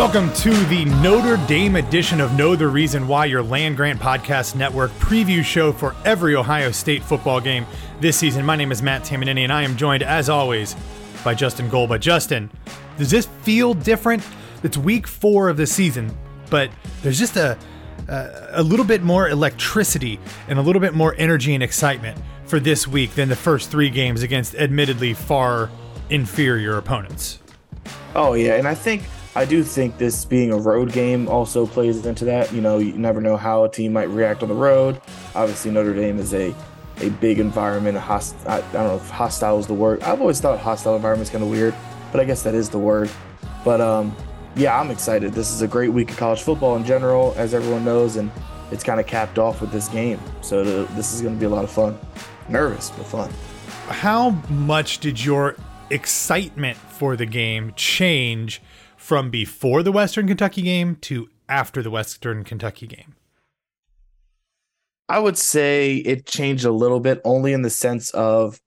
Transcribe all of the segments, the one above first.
Welcome to the Notre Dame edition of Know the Reason Why, your land grant podcast network preview show for every Ohio State football game this season. My name is Matt Tamanini, and I am joined, as always, by Justin Golba. Justin, does this feel different? It's week four of the season, but there's just a, a, a little bit more electricity and a little bit more energy and excitement for this week than the first three games against admittedly far inferior opponents. Oh yeah, and I think I do think this being a road game also plays into that. You know, you never know how a team might react on the road. Obviously, Notre Dame is a a big environment. A host, I, I don't know if hostile is the word. I've always thought hostile environment is kind of weird, but I guess that is the word. But um, yeah, I'm excited. This is a great week of college football in general, as everyone knows, and it's kind of capped off with this game. So this is going to be a lot of fun. Nervous, but fun. how much did your excitement for the game change from before the Western Kentucky game to after the Western Kentucky game? I would say it changed a little bit, only in the sense of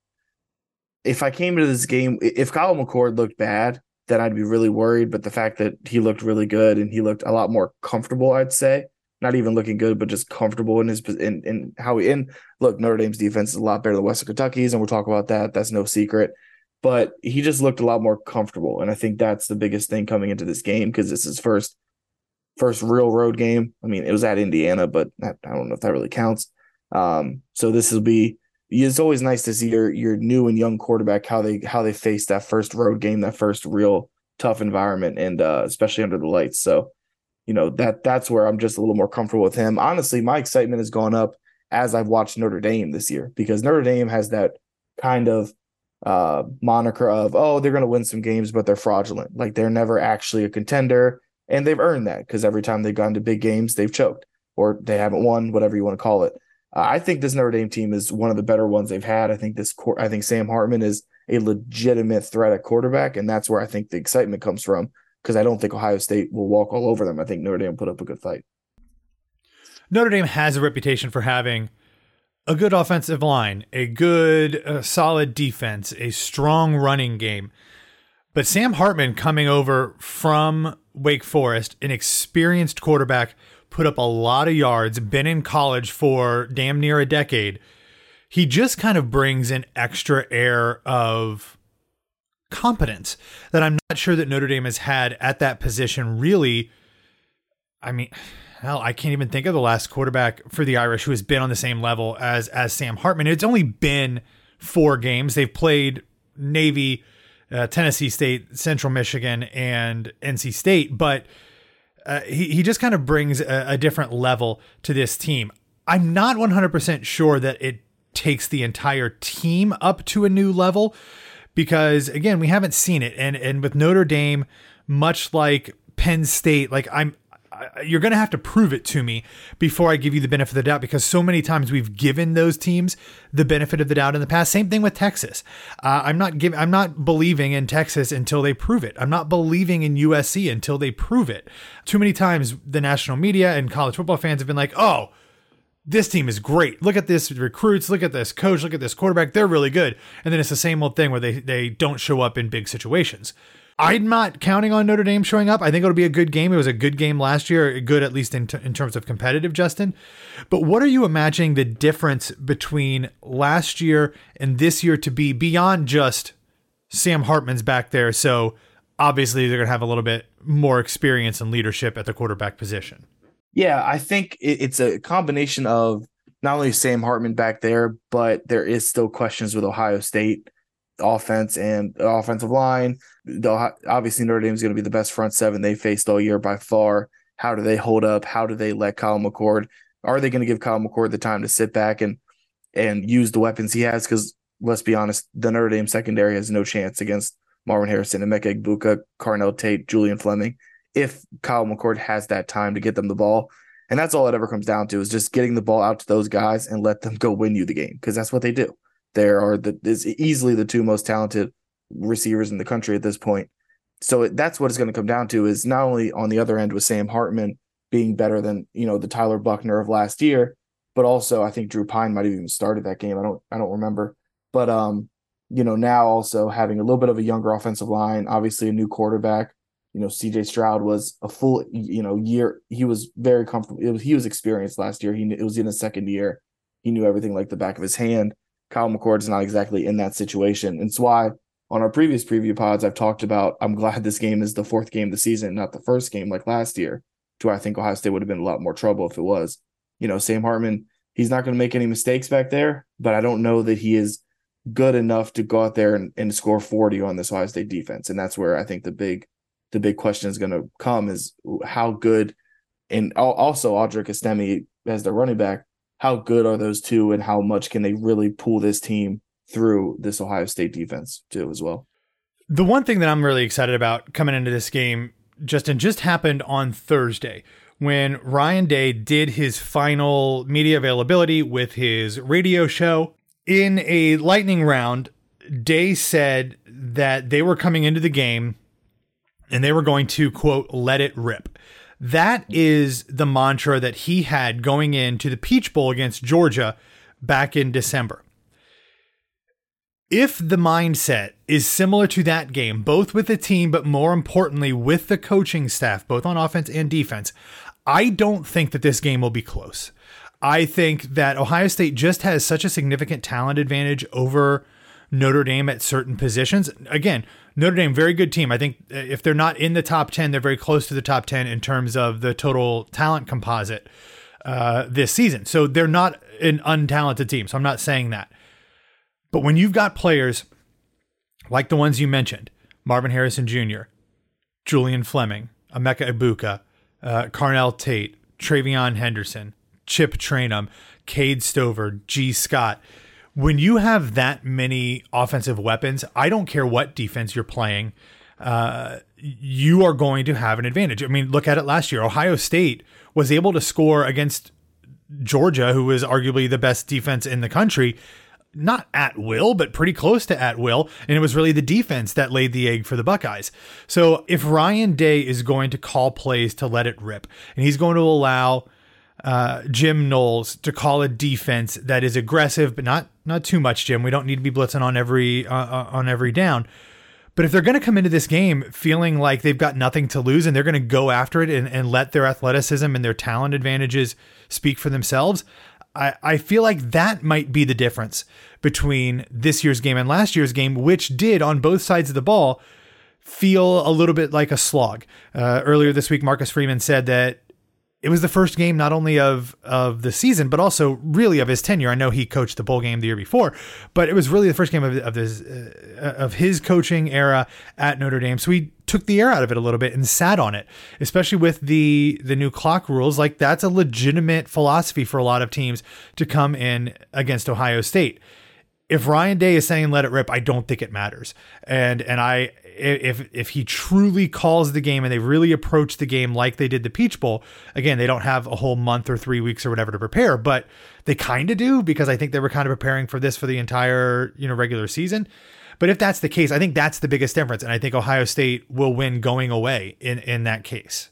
if I came into this game, if Kyle McCord looked bad, then I'd be really worried. But the fact that he looked really good and he looked a lot more comfortable, I'd say, not even looking good, but just comfortable in his in in how he in. Look, Notre Dame's defense is a lot better than Western Kentucky's, and we'll talk about that. That's no secret. But he just looked a lot more comfortable, and I think that's the biggest thing coming into this game because it's his first first real road game. I mean, it was at Indiana, but that, I don't know if that really counts. Um, so this will be. It's always nice to see your your new and young quarterback how they how they face that first road game, that first real tough environment, and uh, especially under the lights. So, you know that that's where I'm just a little more comfortable with him. Honestly, my excitement has gone up as I've watched Notre Dame this year because Notre Dame has that kind of uh, moniker of oh they're going to win some games, but they're fraudulent. Like they're never actually a contender and they've earned that because every time they've gone to big games, they've choked or they haven't won, whatever you want to call it. Uh, I think this Notre Dame team is one of the better ones they've had. I think this, I think Sam Hartman is a legitimate threat at quarterback, and that's where I think the excitement comes from. Because I don't think Ohio State will walk all over them. I think Notre Dame put up a good fight. Notre Dame has a reputation for having a good offensive line, a good, uh, solid defense, a strong running game. But Sam Hartman coming over from Wake Forest, an experienced quarterback, put up a lot of yards, been in college for damn near a decade. He just kind of brings an extra air of competence that I'm not sure that Notre Dame has had at that position really. I mean, hell, I can't even think of the last quarterback for the Irish who has been on the same level as as Sam Hartman. It's only been four games. They've played Navy, uh, Tennessee State, Central Michigan, and NC State, but uh, he he just kind of brings a, a different level to this team. I'm not 100% sure that it takes the entire team up to a new level because again, we haven't seen it and and with Notre Dame much like Penn State, like I'm you're going to have to prove it to me before I give you the benefit of the doubt because so many times we've given those teams the benefit of the doubt in the past. Same thing with Texas. Uh, I'm not giving, I'm not believing in Texas until they prove it. I'm not believing in USC until they prove it. Too many times the national media and college football fans have been like, oh, this team is great. Look at this recruits. Look at this coach. Look at this quarterback. They're really good. And then it's the same old thing where they, they don't show up in big situations. I'm not counting on Notre Dame showing up. I think it'll be a good game. It was a good game last year, good at least in, t- in terms of competitive, Justin. But what are you imagining the difference between last year and this year to be beyond just Sam Hartman's back there? So obviously they're going to have a little bit more experience and leadership at the quarterback position. Yeah, I think it's a combination of not only Sam Hartman back there, but there is still questions with Ohio State offense and offensive line. Obviously, Notre Dame is going to be the best front seven they faced all year by far. How do they hold up? How do they let Kyle McCord? Are they going to give Kyle McCord the time to sit back and and use the weapons he has? Because let's be honest, the Notre Dame secondary has no chance against Marvin Harrison, Emeka Egbuka, Carnell Tate, Julian Fleming. If Kyle McCord has that time to get them the ball, and that's all it ever comes down to is just getting the ball out to those guys and let them go win you the game because that's what they do there are the is easily the two most talented receivers in the country at this point. So that's what it's going to come down to is not only on the other end with Sam Hartman being better than you know the Tyler Buchner of last year, but also I think Drew Pyne might have even started that game. I don't I don't remember, but um you know now also having a little bit of a younger offensive line, obviously a new quarterback. You know C.J. Stroud was a full you know year. He was very comfortable. Was, he was experienced last year. He it was in his second year. He knew everything like the back of his hand. Kyle McCord's not exactly in that situation. And it's why on our previous preview pods, I've talked about I'm glad this game is the fourth game of the season, not the first game like last year, to where I think Ohio State would have been a lot more trouble if it was. You know, Sam Hartman, he's not going to make any mistakes back there, but I don't know that he is good enough to go out there and, and score 40 on this Ohio State defense. And that's where I think the big the big question is going to come is how good and also Audric Estime as their running back, how good are those two and how much can they really pull this team through this Ohio State defense too as well. The one thing that I'm really excited about coming into this game, Justin, just happened on Thursday when Ryan Day did his final media availability with his radio show. In a lightning round, Day said that they were coming into the game and they were going to, quote, let it rip. That is the mantra that he had going into the Peach Bowl against Georgia back in December. If the mindset is similar to that game, both with the team, but more importantly, with the coaching staff, both on offense and defense, I don't think that this game will be close. I think that Ohio State just has such a significant talent advantage over Notre Dame at certain positions. Again, Notre Dame, very good team. I think uh, if they're not in the top 10, they're very close to the top 10 in terms of the total talent composite uh, this season. So they're not an untalented team. So I'm not saying that. But when you've got players like the ones you mentioned, Marvin Harrison Jr., Julian Fleming, Emeka Egbuka, uh, Carnell Tate, TreVeyon Henderson, Chip Trayanum, Cade Stover, Gee Scott – when you have that many offensive weapons, I don't care what defense you're playing, uh, you are going to have an advantage. I mean, look at it last year. Ohio State was able to score against Georgia, who is arguably the best defense in the country, not at will, but pretty close to at will. And it was really the defense that laid the egg for the Buckeyes. So if Ryan Day is going to call plays to let it rip, and he's going to allow uh, Jim Knowles to call a defense that is aggressive, but not not too much. Jim, we don't need to be blitzing on every uh, uh on every down. But if they're going to come into this game feeling like they've got nothing to lose and they're going to go after it and, and let their athleticism and their talent advantages speak for themselves, I, I feel like that might be the difference between this year's game and last year's game, which did on both sides of the ball feel a little bit like a slog. Uh, earlier this week, Marcus Freeman said that it was the first game not only of of the season but also really of his tenure. I know he coached the bowl game the year before, but it was really the first game of of his uh, of his coaching era at Notre Dame. So he took the air out of it a little bit and sat on it, especially with the the new clock rules. Like that's a legitimate philosophy for a lot of teams to come in against Ohio State. If Ryan Day is saying let it rip, I don't think it matters. And and I if if he truly calls the game and they really approach the game like they did the Peach Bowl, again, they don't have a whole month or three weeks or whatever to prepare, but they kind of do because I think they were kind of preparing for this for the entire you know regular season. But if that's the case, I think that's the biggest difference, and I think Ohio State will win going away in in that case.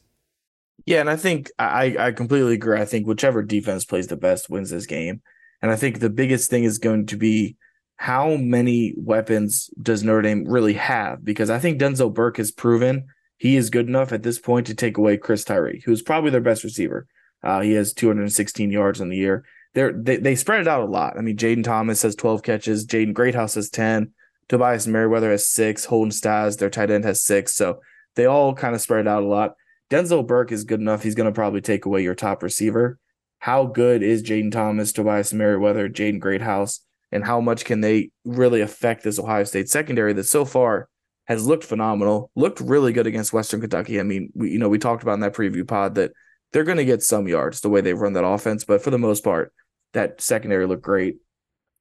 Yeah, and I think I I completely agree. I think whichever defense plays the best wins this game, and I think the biggest thing is going to be how many weapons does Notre Dame really have? Because I think Denzel Burke has proven he is good enough at this point to take away Chris Tyree, who's probably their best receiver. Uh, he has 216 yards in the year. They're, they they spread it out a lot. I mean, Jayden Thomas has 12 catches, Jaden Greathouse has 10, Tobias Merriweather has six, Holden Staes, their tight end, has six. So they all kind of spread it out a lot. Denzel Burke is good enough. He's going to probably take away your top receiver. How good is Jayden Thomas, Tobias Merriweather, Jaden Greathouse? And how much can they really affect this Ohio State secondary that so far has looked phenomenal, looked really good against Western Kentucky. I mean, we you know we talked about in that preview pod that they're going to get some yards the way they run that offense, but for the most part, that secondary looked great,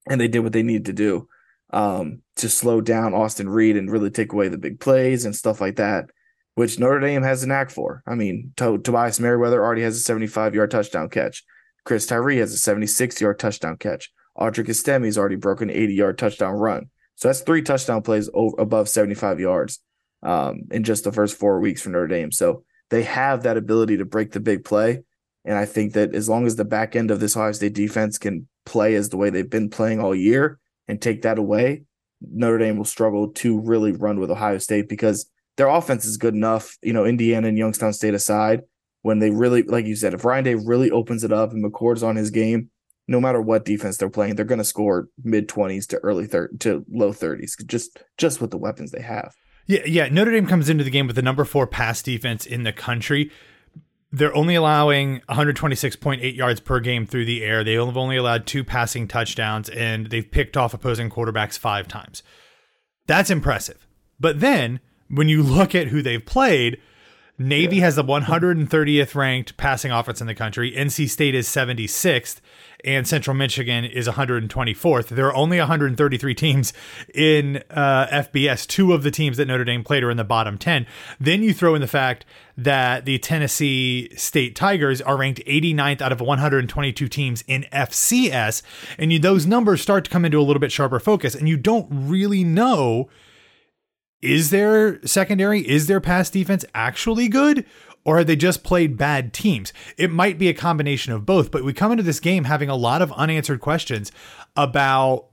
and they did what they needed to do um, to slow down Austin Reed and really take away the big plays and stuff like that, which Notre Dame has a knack for. I mean, to- Tobias Merriweather already has a 75 yard touchdown catch. Chris Tyree has a 76 yard touchdown catch. Audric Estime's already broken 80 yard touchdown run. So that's three touchdown plays over, above 75 yards um, in just the first four weeks for Notre Dame. So they have that ability to break the big play. And I think that as long as the back end of this Ohio State defense can play as the way they've been playing all year and take that away, Notre Dame will struggle to really run with Ohio State because their offense is good enough. You know, Indiana and Youngstown State aside, when they really, like you said, if Ryan Day really opens it up and McCord's on his game, no matter what defense they're playing, they're going to score mid 20s to early 30 to low 30s just just with the weapons they have. Yeah, yeah, Notre Dame comes into the game with the number 4 pass defense in the country. They're only allowing 126.8 yards per game through the air. They have only allowed two passing touchdowns and they've picked off opposing quarterbacks 5 times. That's impressive. But then when you look at who they've played, Navy yeah. has the 130th ranked passing offense in the country. NC State is 76th, and Central Michigan is 124th. There are only 133 teams in uh, FBS. Two of the teams that Notre Dame played are in the bottom 10. Then you throw in the fact that the Tennessee State Tigers are ranked 89th out of 122 teams in FCS, and you, those numbers start to come into a little bit sharper focus, and you don't really know is their secondary, is their pass defense actually good? Or have they just played bad teams? It might be a combination of both, but we come into this game having a lot of unanswered questions about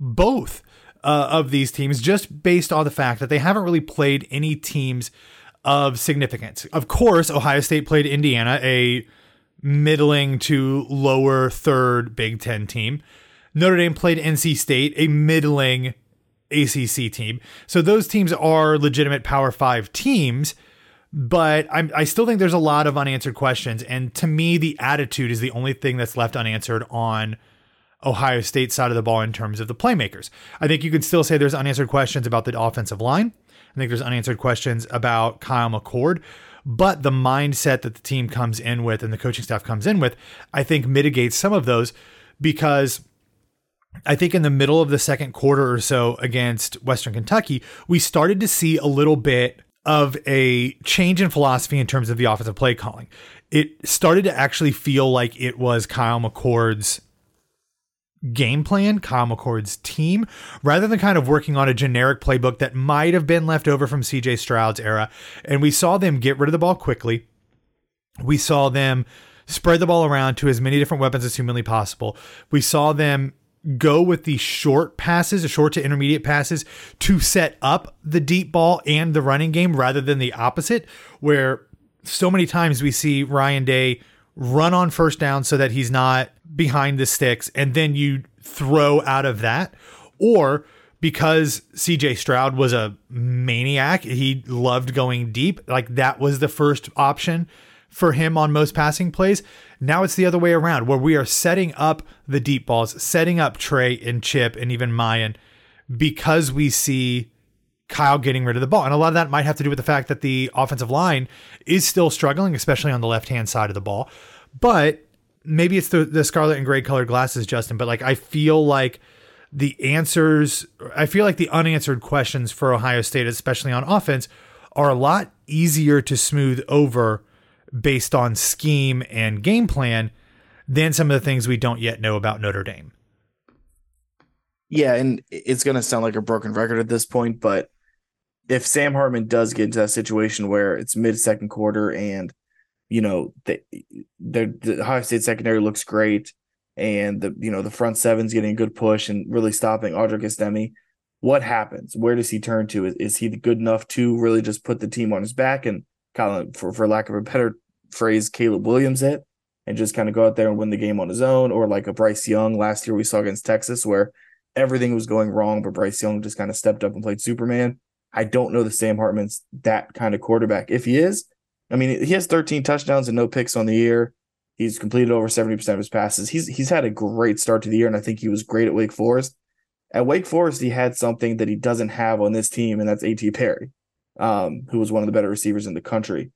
both uh, of these teams just based on the fact that they haven't really played any teams of significance. Of course, Ohio State played Indiana, a middling to lower third Big Ten team. Notre Dame played NC State, a middling ACC team. So those teams are legitimate Power Five teams, but I'm, I still think there's a lot of unanswered questions. And to me, the attitude is the only thing that's left unanswered on Ohio State side of the ball in terms of the playmakers. I think you can still say there's unanswered questions about the offensive line. I think there's unanswered questions about Kyle McCord. But the mindset that the team comes in with and the coaching staff comes in with, I think mitigates some of those because I think in the middle of the second quarter or so against Western Kentucky, we started to see a little bit of a change in philosophy in terms of the offensive play calling. It started to actually feel like it was Kyle McCord's game plan, Kyle McCord's team, rather than kind of working on a generic playbook that might have been left over from CJ Stroud's era. And we saw them get rid of the ball quickly. We saw them spread the ball around to as many different weapons as humanly possible. We saw them go with the short passes, the short to intermediate passes to set up the deep ball and the running game rather than the opposite, where so many times we see Ryan Day run on first down so that he's not behind the sticks and then you throw out of that, or because CJ Stroud was a maniac, he loved going deep. Like that was the first option for him on most passing plays. Now it's the other way around where we are setting up the deep balls, setting up Trey and Chip and even Miyan because we see Kyle getting rid of the ball. And a lot of that might have to do with the fact that the offensive line is still struggling, especially on the left hand side of the ball. But maybe it's the, the scarlet and gray colored glasses, Justin, but like I feel like the answers, I feel like the unanswered questions for Ohio State, especially on offense, are a lot easier to smooth over based on scheme and game plan than some of the things we don't yet know about Notre Dame. Yeah, and it's going to sound like a broken record at this point, but if Sam Hartman does get into that situation where it's mid second quarter and you know the, the Ohio State secondary looks great and the you know the front seven's getting a good push and really stopping Audric Estime. What happens? Where does he turn to? Is, is he good enough to really just put the team on his back and for for lack of a better phrase, Caleb Williams it and just kind of go out there and win the game on his own, or like a Bryce Young last year we saw against Texas where everything was going wrong, but Bryce Young just kind of stepped up and played Superman. I don't know that Sam Hartman's that kind of quarterback. If he is, I mean, he has 13 touchdowns and no picks on the year. He's completed over 70% of his passes. He's he's had a great start to the year, and I think he was great at Wake Forest. At Wake Forest, he had something that he doesn't have on this team, and that's A.T. Perry, um, who was one of the better receivers in the country.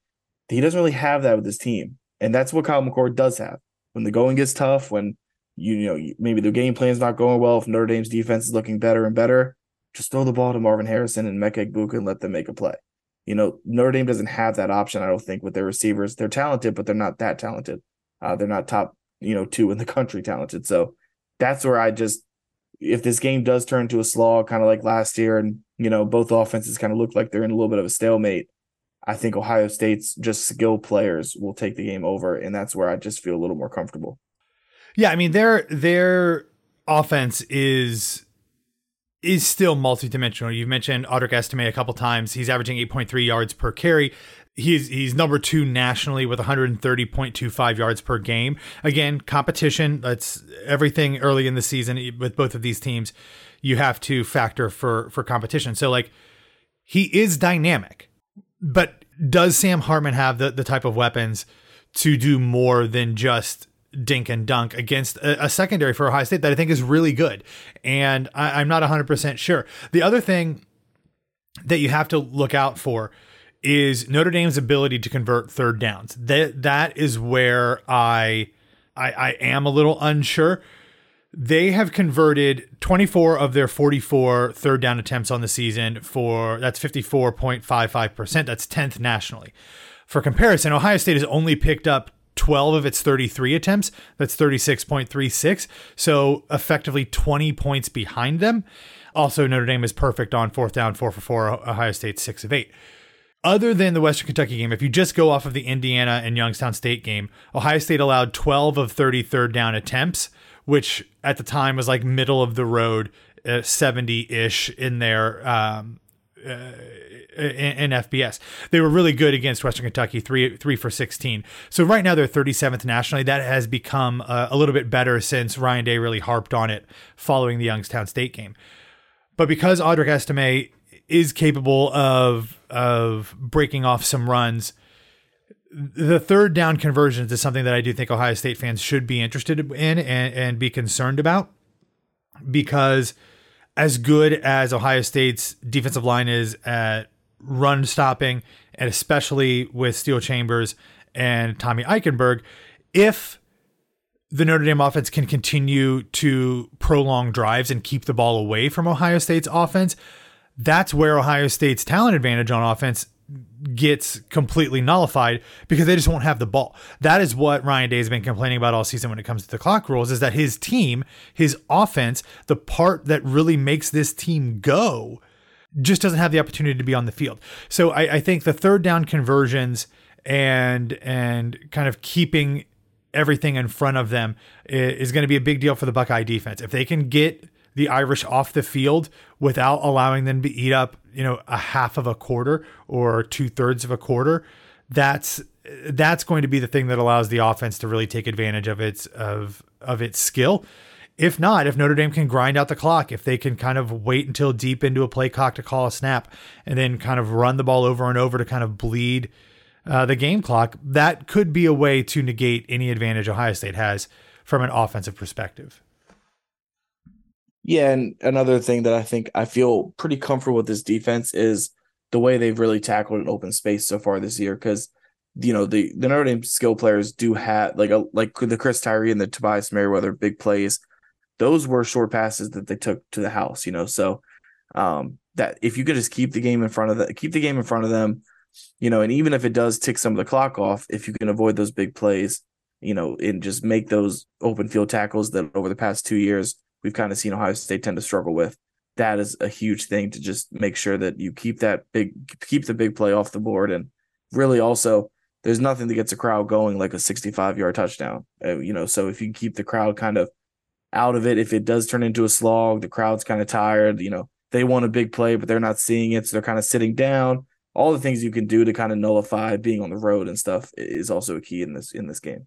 He doesn't really have that with his team, and that's what Kyle McCord does have. When the going gets tough, when you, you know maybe the game plan's not going well, if Notre Dame's defense is looking better and better, just throw the ball to Marvin Harrison and Emeka Egbuka and let them make a play. You know, Notre Dame doesn't have that option, I don't think, with their receivers. They're talented, but they're not that talented. Uh, they're not top, you know, two in the country talented. So that's where I just, if this game does turn to a slog, kind of like last year, and, you know, both offenses kind of look like they're in a little bit of a stalemate, I think Ohio State's just skill players will take the game over. And that's where I just feel a little more comfortable. Yeah. I mean, their, their offense is, is still multidimensional. You've mentioned Audric Estime a couple times. He's averaging 8.3 yards per carry. He's he's number two nationally with 130.25 yards per game. Again, competition. That's everything early in the season with both of these teams. You have to factor for for competition. So like he is dynamic, but does Sam Hartman have the the type of weapons to do more than just dink and dunk against a, a, secondary for Ohio State that I think is really good. And I, I'm not 100% sure. The other thing that you have to look out for is Notre Dame's ability to convert third downs. That that is where I I, I am a little unsure. They have converted 24 of their 44 third down attempts on the season for that's 54.55%. That's 10th nationally. For comparison, Ohio State has only picked up 12 of its 33 attempts. That's 36.36. So effectively 20 points behind them. Also, Notre Dame is perfect on fourth down, four for four. Ohio State, six of eight other than the Western Kentucky game, if you just go off of the Indiana and Youngstown State game, Ohio State allowed 12 of 30 third down attempts, which at the time was like middle of the road, 70 uh, ish in their um, uh, in, in, FBS. They were really good against Western Kentucky, three three for 16. So right now they're 37th nationally. That has become uh, a little bit better since Ryan Day really harped on it following the Youngstown State game. But because Audric Estime is capable of of breaking off some runs. The third down conversions is something that I do think Ohio State fans should be interested in and, and be concerned about because as good as Ohio State's defensive line is at run stopping, and especially with Steele Chambers and Tommy Eichenberg, if the Notre Dame offense can continue to prolong drives and keep the ball away from Ohio State's offense, that's where Ohio State's talent advantage on offense gets completely nullified because they just won't have the ball. That is what Ryan Day has been complaining about all season when it comes to the clock rules is that his team, his offense, the part that really makes this team go just doesn't have the opportunity to be on the field. So I, I think the third down conversions and and kind of keeping everything in front of them is going to be a big deal for the Buckeye defense. If they can get the Irish off the field without allowing them to eat up, you know, a half of a quarter or two thirds of a quarter, that's that's going to be the thing that allows the offense to really take advantage of its of of its skill. If not, if Notre Dame can grind out the clock, if they can kind of wait until deep into a play clock to call a snap, and then kind of run the ball over and over to kind of bleed uh, the game clock, that could be a way to negate any advantage Ohio State has from an offensive perspective. Yeah, and another thing that I think I feel pretty comfortable with this defense is the way they've really tackled an open space so far this year. Because you know the the Notre Dame skill players do have like a like the Chris Tyree and the Tobias Merriweather big plays. Those were short passes that they took to the house. You know, so um, that if you could just keep the game in front of the keep the game in front of them, you know, and even if it does tick some of the clock off, if you can avoid those big plays, you know, and just make those open field tackles that over the past two years we've kind of seen Ohio State tend to struggle with. That is a huge thing to just make sure that you keep that big, keep the big play off the board, and really also there's nothing that gets a crowd going like a 65 yard touchdown. Uh, you know, so if you keep the crowd kind of out of it, if it does turn into a slog, the crowd's kind of tired. You know, they want a big play, but they're not seeing it, so they're kind of sitting down. All the things you can do to kind of nullify being on the road and stuff is also a key in this in this game.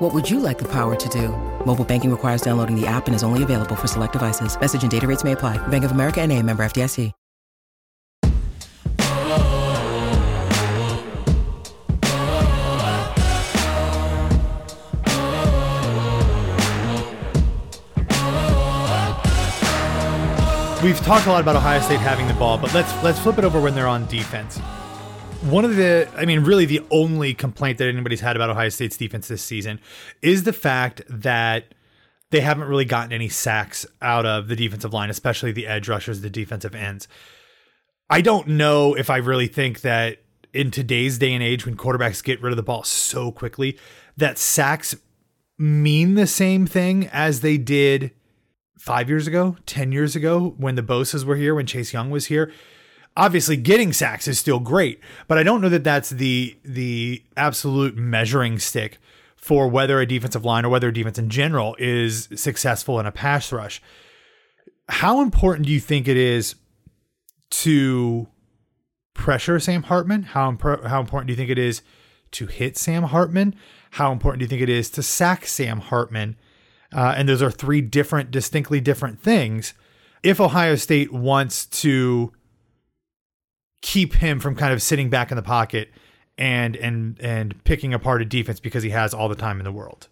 What would you like the power to do? Mobile banking requires downloading the app and is only available for select devices. Message and data rates may apply. Bank of America and a member FDIC. We've talked a lot about Ohio State having the ball, but let's let's flip it over when they're on defense. One of the, I mean, really the only complaint that anybody's had about Ohio State's defense this season is the fact that they haven't really gotten any sacks out of the defensive line, especially the edge rushers, the defensive ends. I don't know if I really think that in today's day and age, when quarterbacks get rid of the ball so quickly, that sacks mean the same thing as they did five years ago, 10 years ago, when the Bosa's were here, when Chase Young was here. Obviously, getting sacks is still great, but I don't know that that's the the absolute measuring stick for whether a defensive line or whether a defense in general is successful in a pass rush. How important do you think it is to pressure Sam Hartman? How impor- how important do you think it is to hit Sam Hartman? How important do you think it is to sack Sam Hartman? Uh, and those are three different, distinctly different things. If Ohio State wants to keep him from kind of sitting back in the pocket and and and picking apart a defense because he has all the time in the world.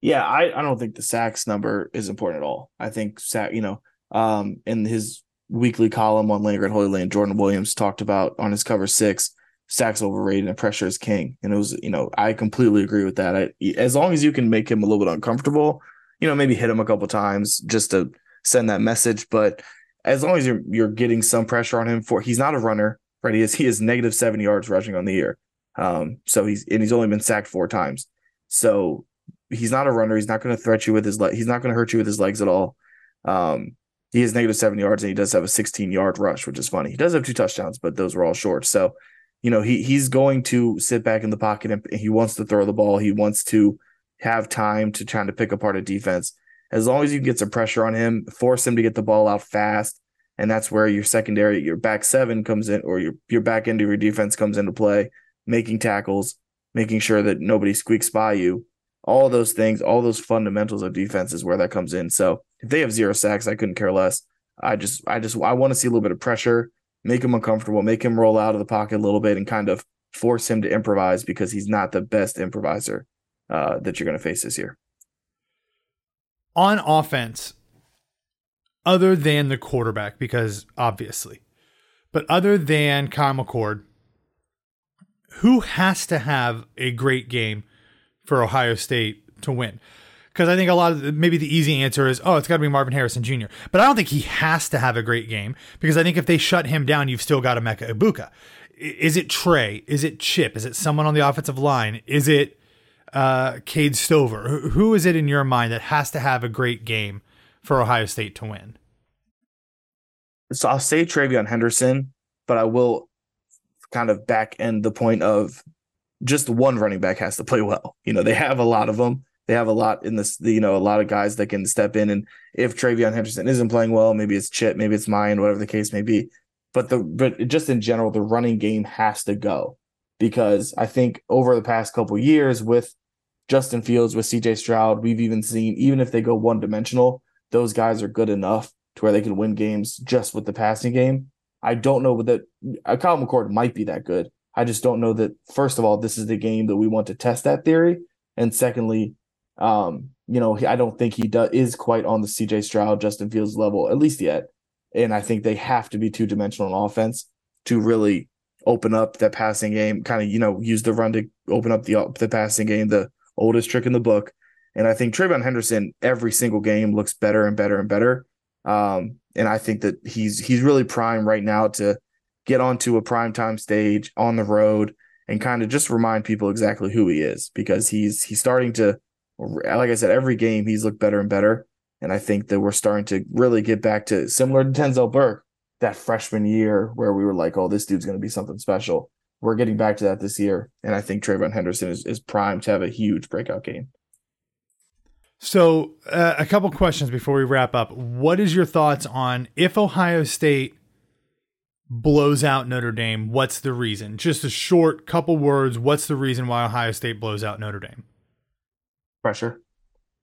Yeah, I, I don't think the sacks number is important at all. I think sack, you know, um, in his weekly column on Land Grant Holy Land, Jordan Williams talked about on his cover six, sacks overrated and pressure is king. And it was, you know, I completely agree with that. I, as long as you can make him a little bit uncomfortable, you know, maybe hit him a couple times just to send that message. But as long as you're you're getting some pressure on him for he's not a runner, right? He is he is negative seven yards rushing on the year. Um, so he's and he's only been sacked four times. So he's not a runner. He's not going to threat you with his leg. He's not going to hurt you with his legs at all. Um, he has negative seven yards and he does have a 16 yard rush, which is funny. He does have two touchdowns, but those were all short. So, you know, he he's going to sit back in the pocket and he wants to throw the ball. He wants to have time to try to pick apart a defense. As long as you get some pressure on him, force him to get the ball out fast, and that's where your secondary, your back seven comes in, or your your back end of your defense comes into play, making tackles, making sure that nobody squeaks by you. All those things, all those fundamentals of defense is where that comes in. So if they have zero sacks, I couldn't care less. I just, I just, I want to see a little bit of pressure, make him uncomfortable, make him roll out of the pocket a little bit, and kind of force him to improvise because he's not the best improviser uh, that you're going to face this year. On offense, other than the quarterback, because obviously, but other than Kyle McCord, who has to have a great game for Ohio State to win? Because I think a lot of the, maybe the easy answer is, oh, it's got to be Marvin Harrison Jr. But I don't think he has to have a great game because I think if they shut him down, you've still got Emeka Egbuka. Is it Trey? Is it Chip? Is it someone on the offensive line? Is it uh, Cade Stover? Who is it in your mind that has to have a great game for Ohio State to win? So I'll say TreVeyon Henderson, but I will kind of back end the point of just one running back has to play well. You know, they have a lot of them. They have a lot in this, you know, a lot of guys that can step in. And if TreVeyon Henderson isn't playing well, maybe it's Chip, maybe it's mine, whatever the case may be. But the but just in general, the running game has to go because I think over the past couple years with Justin Fields, with CJ Stroud, we've even seen even if they go one dimensional, those guys are good enough to where they can win games just with the passing game. I don't know that uh, Kyle McCord might be that good. I just don't know that. First of all, this is the game that we want to test that theory, and secondly, um, you know, I don't think he does is quite on the CJ Stroud, Justin Fields level at least yet. And I think they have to be two dimensional on offense to really open up that passing game. Kind of, you know, use the run to open up the the passing game, the oldest trick in the book. And I think TreVeyon Henderson every single game looks better and better and better. Um, and I think that he's he's really prime right now to get onto a primetime stage on the road and kind of just remind people exactly who he is because he's he's starting to like I said every game he's looked better and better and I think that we're starting to really get back to similar to Denzel Burke that freshman year where we were like oh this dude's going to be something special we're getting back to that this year and I think TreVeyon Henderson is, is primed to have a huge breakout game so, uh, a couple questions before we wrap up. What is your thoughts on if Ohio State blows out Notre Dame? What's the reason? Just a short couple words. What's the reason why Ohio State blows out Notre Dame? Pressure.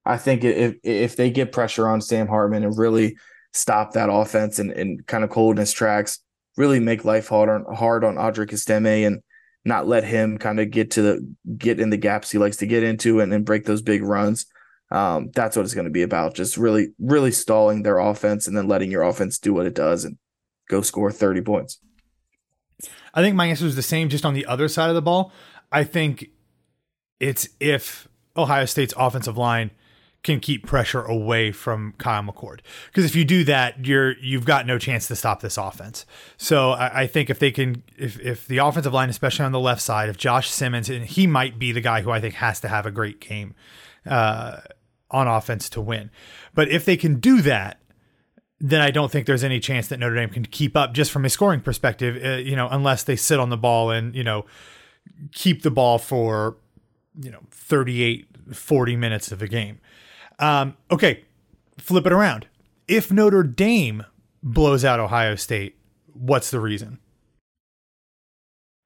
I think if if they get pressure on Sam Hartman and really stop that offense and, and kind of cold in his tracks, really make life hard on hard on Audric Estime and not let him kind of get to the get in the gaps he likes to get into and, and break those big runs um, that's what it's going to be about. Just really, really stalling their offense and then letting your offense do what it does and go score 30 points. I think my answer is the same, just on the other side of the ball. I think it's if Ohio State's offensive line can keep pressure away from Kyle McCord. Because if you do that, you're you've got no chance to stop this offense. So I, I, think if they can, if if the offensive line, especially on the left side, if Josh Simmons, and he might be the guy who I think has to have a great game. Uh, on offense to win. But if they can do that, then I don't think there's any chance that Notre Dame can keep up just from a scoring perspective, uh, you know, unless they sit on the ball and, you know, keep the ball for, you know, 38, 40 minutes of a game. Um, okay, flip it around. If Notre Dame blows out Ohio State, what's the reason?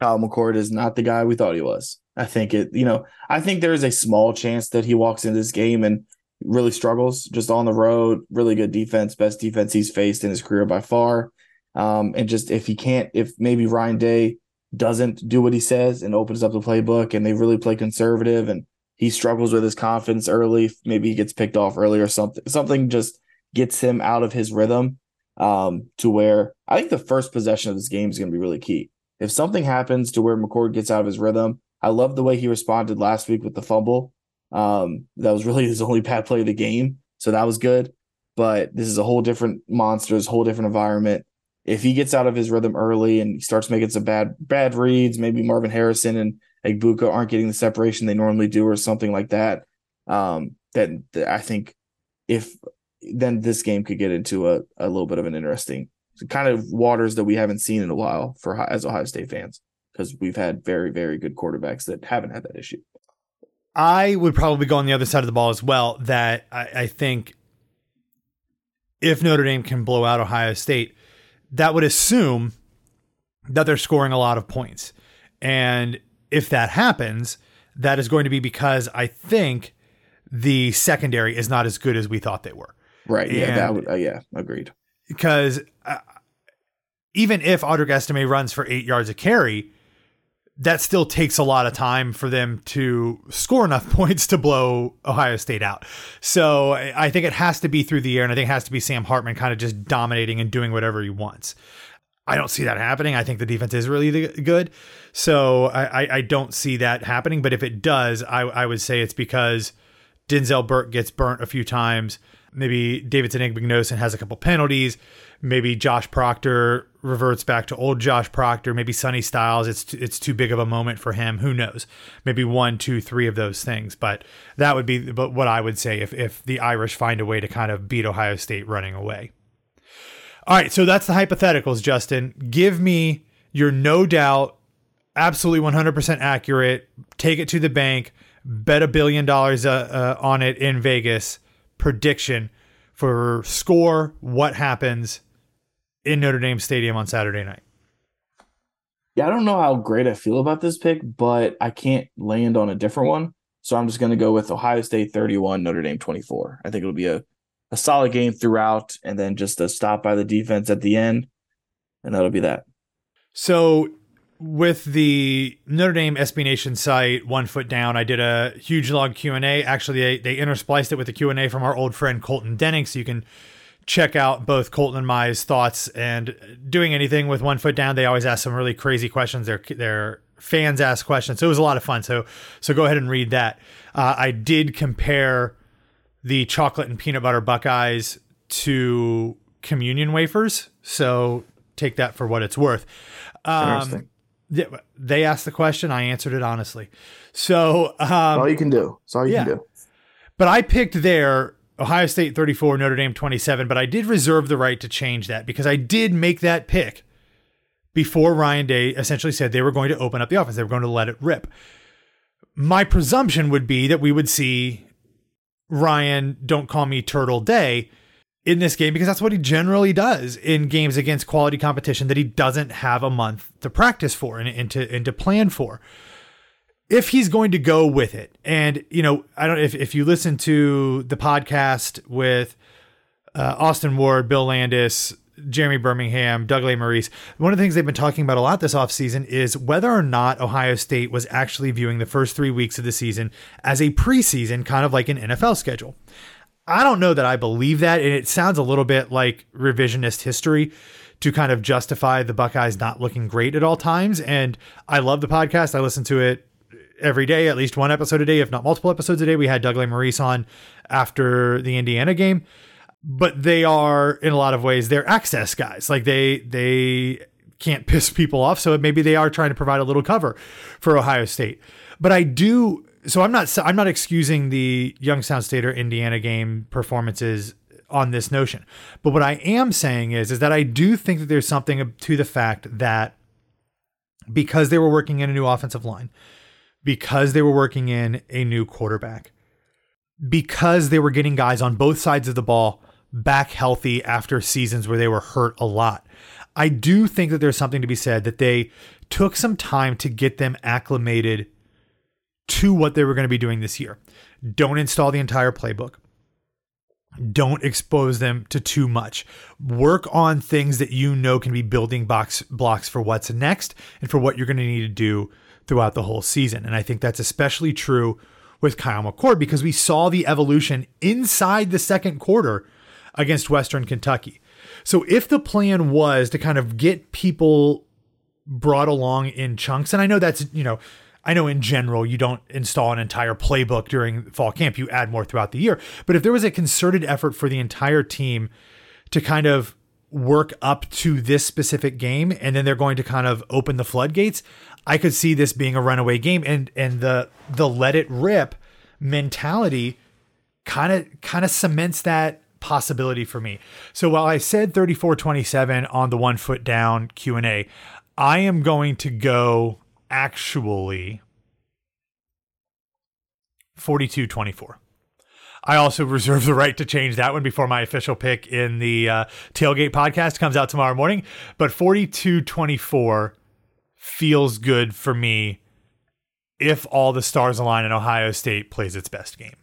Kyle McCord is not the guy we thought he was. I think it, you know, I think there is a small chance that he walks into this game and really struggles just on the road. Really good defense, best defense he's faced in his career by far. Um, and just if he can't, if maybe Ryan Day doesn't do what he says and opens up the playbook and they really play conservative and he struggles with his confidence early, maybe he gets picked off early or something, something just gets him out of his rhythm um, to where I think the first possession of this game is going to be really key. If something happens to where McCord gets out of his rhythm, I love the way he responded last week with the fumble. Um, that was really his only bad play of the game. So that was good. But this is a whole different monster, this whole different environment. If he gets out of his rhythm early and he starts making some bad bad reads, maybe Marvin Harrison and Egbuka aren't getting the separation they normally do, or something like that. Um, then I think if then this game could get into a, a little bit of an interesting kind of waters that we haven't seen in a while for as Ohio State fans because we've had very very good quarterbacks that haven't had that issue. I would probably go on the other side of the ball as well. That I, I think if Notre Dame can blow out Ohio State, that would assume that they're scoring a lot of points. And if that happens, that is going to be because I think the secondary is not as good as we thought they were. Right. Yeah. That would. Uh, yeah. Agreed. Because uh, even if Audric Estime runs for eight yards a carry, that still takes a lot of time for them to score enough points to blow Ohio State out. So I think it has to be through the air, and I think it has to be Sam Hartman kind of just dominating and doing whatever he wants. I don't see that happening. I think the defense is really good. So I, I don't see that happening. But if it does, I, I would say it's because Denzel Burke gets burnt a few times. Maybe Davison Igbinosun has a couple penalties. Maybe Josh Proctor reverts back to old Josh Proctor. Maybe Sonny Styles. It's it's too big of a moment for him. Who knows? Maybe one, two, three of those things. But that would be but what I would say if if the Irish find a way to kind of beat Ohio State running away. All right, so that's the hypotheticals, Justin. Give me your no doubt, absolutely 100% accurate, take it to the bank, bet a billion dollars uh, uh, on it in Vegas prediction for score, what happens in Notre Dame Stadium on Saturday night. Yeah, I don't know how great I feel about this pick, but I can't land on a different one. So I'm just going to go with Ohio State 31, Notre Dame 24. I think it'll be a a solid game throughout, and then just a stop by the defense at the end, and that'll be that. So with the Notre Dame SB Nation site, one foot down, I did a huge log Q and A. Actually, they, they interspliced it with a Q and A from our old friend Colton Denning, so you can check out both Colton and my's thoughts. And doing anything with one foot down, they always ask some really crazy questions. Their their fans ask questions, so it was a lot of fun. So so go ahead and read that. Uh, I did compare the chocolate and peanut butter Buckeyes to communion wafers. So take that for what it's worth. Um, they asked the question. I answered it honestly. So um, all you can do. That's all you yeah. can do. But I picked there Ohio State 34, Notre Dame 27. But I did reserve the right to change that because I did make that pick before Ryan Day essentially said they were going to open up the offense. They were going to let it rip. My presumption would be that we would see Ryan, don't call me Turtle Day in this game because that's what he generally does in games against quality competition that he doesn't have a month to practice for and, and to and to plan for. If he's going to go with it, and you know, I don't if if you listen to the podcast with uh, Austin Ward, Bill Landis, Jeremy Birmingham, Doug Lesmerises. One of the things they've been talking about a lot this offseason is whether or not Ohio State was actually viewing the first three weeks of the season as a preseason, kind of like an NFL schedule. I don't know that I believe that. And it sounds a little bit like revisionist history to kind of justify the Buckeyes not looking great at all times. And I love the podcast. I listen to it every day, at least one episode a day, if not multiple episodes a day. We had Doug Lesmerises on after the Indiana game but they are in a lot of ways they're access guys. Like they they can't piss people off, so maybe they are trying to provide a little cover for Ohio State. But I do so I'm not I'm not excusing the Youngstown State or Indiana game performances on this notion. But what I am saying is is that I do think that there's something to the fact that because they were working in a new offensive line, because they were working in a new quarterback, because they were getting guys on both sides of the ball back healthy after seasons where they were hurt a lot. I do think that there's something to be said that they took some time to get them acclimated to what they were going to be doing this year. Don't install the entire playbook. Don't expose them to too much. Work on things that you know can be building box blocks for what's next and for what you're going to need to do throughout the whole season. And I think that's especially true with Kyle McCord because we saw the evolution inside the second quarter against Western Kentucky. So if the plan was to kind of get people brought along in chunks, and I know that's, you know, I know in general you don't install an entire playbook during fall camp, you add more throughout the year. But if there was a concerted effort for the entire team to kind of work up to this specific game and then they're going to kind of open the floodgates, I could see this being a runaway game and and the the let it rip mentality kind of kind of cements that possibility for me. So while I said 3427 on the one foot down Q&A, I am going to go actually 4224. I also reserve the right to change that one before my official pick in the uh, tailgate podcast comes out tomorrow morning. But 42 24 feels good for me if all the stars align and Ohio State plays its best game.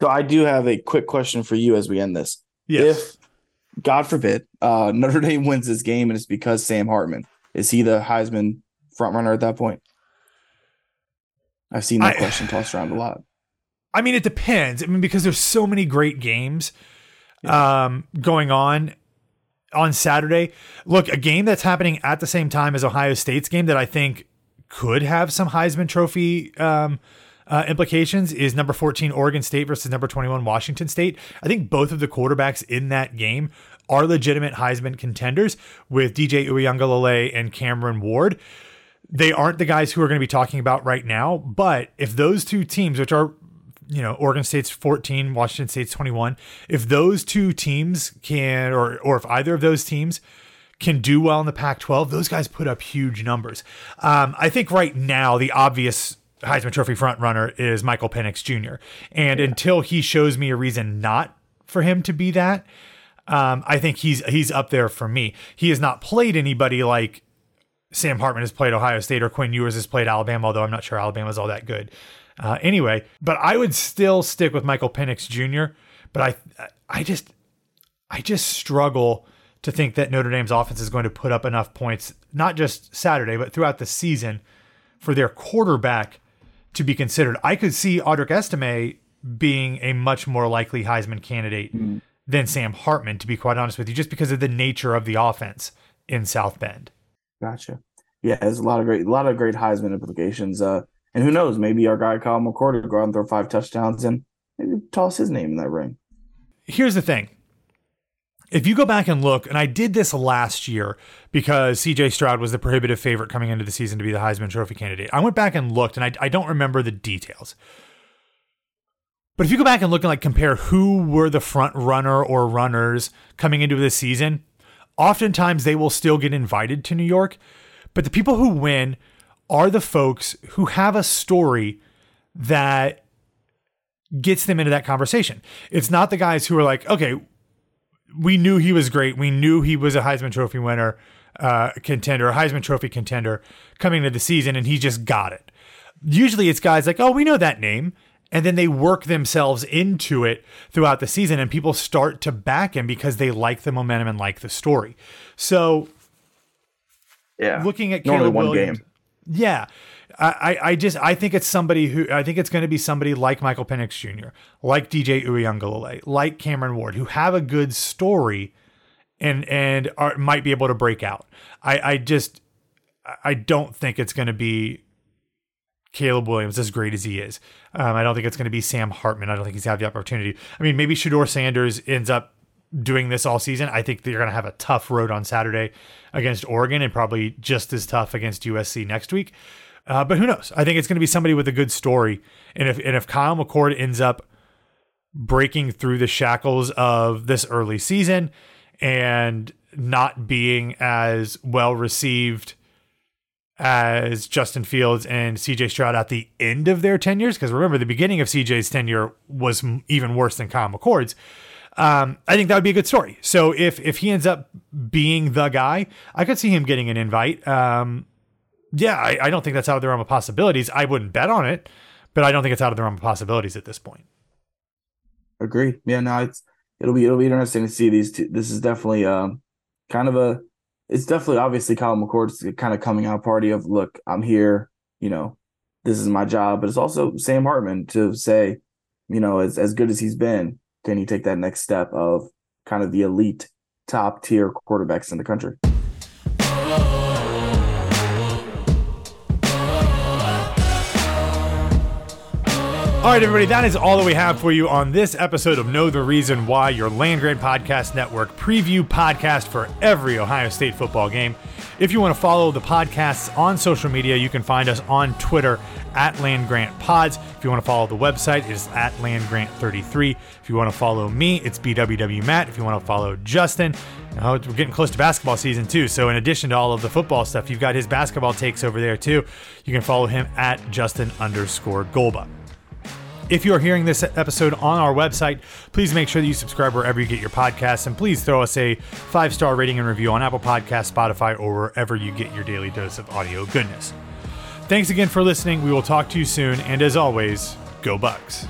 So I do have a quick question for you as we end this. Yes. If God forbid uh, Notre Dame wins this game and it's because Sam Hartman, is he the Heisman frontrunner at that point? I've seen that I, question tossed around a lot. I mean, it depends. I mean, because there's so many great games yeah. um, going on on Saturday. Look, a game that's happening at the same time as Ohio State's game that I think could have some Heisman Trophy um, uh, implications is number 14 Oregon State versus number 21 Washington State. I think both of the quarterbacks in that game are legitimate Heisman contenders with DJ Uiagalelei and Cameron Ward. They aren't the guys who are going to be talking about right now, but if those two teams, which are you know, Oregon State's 14, Washington State's 21. If those two teams can, or or if either of those teams can do well in the Pac-12, those guys put up huge numbers. Um, I think right now the obvious Heisman Trophy frontrunner is Michael Penix Jr. And yeah. until he shows me a reason not for him to be that, um, I think he's he's up there for me. He has not played anybody like Sam Hartman has played Ohio State or Quinn Ewers has played Alabama, although I'm not sure Alabama's all that good. Uh, anyway, but I would still stick with Michael Penix Jr. But I, I just, I just struggle to think that Notre Dame's offense is going to put up enough points, not just Saturday, but throughout the season, for their quarterback to be considered. I could see Audric Estime being a much more likely Heisman candidate mm. than Sam Hartman, to be quite honest with you, just because of the nature of the offense in South Bend. Gotcha. Yeah, there's a lot of great, a lot of great Heisman implications. Uh, and who knows? Maybe our guy Kyle McCord will go out and throw five touchdowns and maybe toss his name in that ring. Here's the thing. If you go back and look, and I did this last year because CJ Stroud was the prohibitive favorite coming into the season to be the Heisman Trophy candidate. I went back and looked, and I, I don't remember the details. But if you go back and look and like compare who were the front runner or runners coming into the season, oftentimes they will still get invited to New York. But the people who win are the folks who have a story that gets them into that conversation. It's not the guys who are like, okay, we knew he was great. We knew he was a Heisman Trophy winner, uh, contender, a Heisman Trophy contender coming into the season, and he just got it. Usually it's guys like, oh, we know that name. And then they work themselves into it throughout the season, and people start to back him because they like the momentum and like the story. So, yeah, looking at Caleb Williams, game. Yeah. I, I just I think it's somebody who I think it's going to be somebody like Michael Penix Jr., like DJ Uiagalelei, like Cameron Ward, who have a good story and and are, might be able to break out. I I just I don't think it's going to be Caleb Williams as great as he is. Um, I don't think it's going to be Sam Hartman. I don't think he's had the opportunity. I mean, maybe Shedeur Sanders ends up doing this all season. I think they're going to have a tough road on Saturday against Oregon and probably just as tough against USC next week. Uh, but who knows? I think it's going to be somebody with a good story. And if and if Kyle McCord ends up breaking through the shackles of this early season and not being as well received as Justin Fields and CJ Stroud at the end of their tenures, because remember the beginning of CJ's tenure was even worse than Kyle McCord's. Um, I think that would be a good story. So if if he ends up being the guy, I could see him getting an invite. Um, yeah, I, I, don't think that's out of the realm of possibilities. I wouldn't bet on it, but I don't think it's out of the realm of possibilities at this point. Agree. Yeah, no, it's it'll be it'll be interesting to see these two. This is definitely um kind of a it's definitely obviously Kyle McCord's kind of coming out party of look, I'm here, you know, this is my job, but it's also Sam Hartman to say, you know, as as good as he's been, can he take that next step of kind of the elite top tier quarterbacks in the country? All right, everybody, that is all that we have for you on this episode of Know the Reason Why, your Land Grant Podcast Network preview podcast for every Ohio State football game. If you want to follow the podcasts on social media, you can find us on Twitter at Land Grant Pods. If you want to follow the website, it is at Land Grant 33. If you want to follow me, it's BWW Matt. If you want to follow Justin, oh, we're getting close to basketball season too. So in addition to all of the football stuff, you've got his basketball takes over there too. You can follow him at Justin underscore Golba. If you are hearing this episode on our website, please make sure that you subscribe wherever you get your podcasts and please throw us a five star rating and review on Apple Podcasts, Spotify, or wherever you get your daily dose of audio goodness. Thanks again for listening. We will talk to you soon. And as always, go Bucks.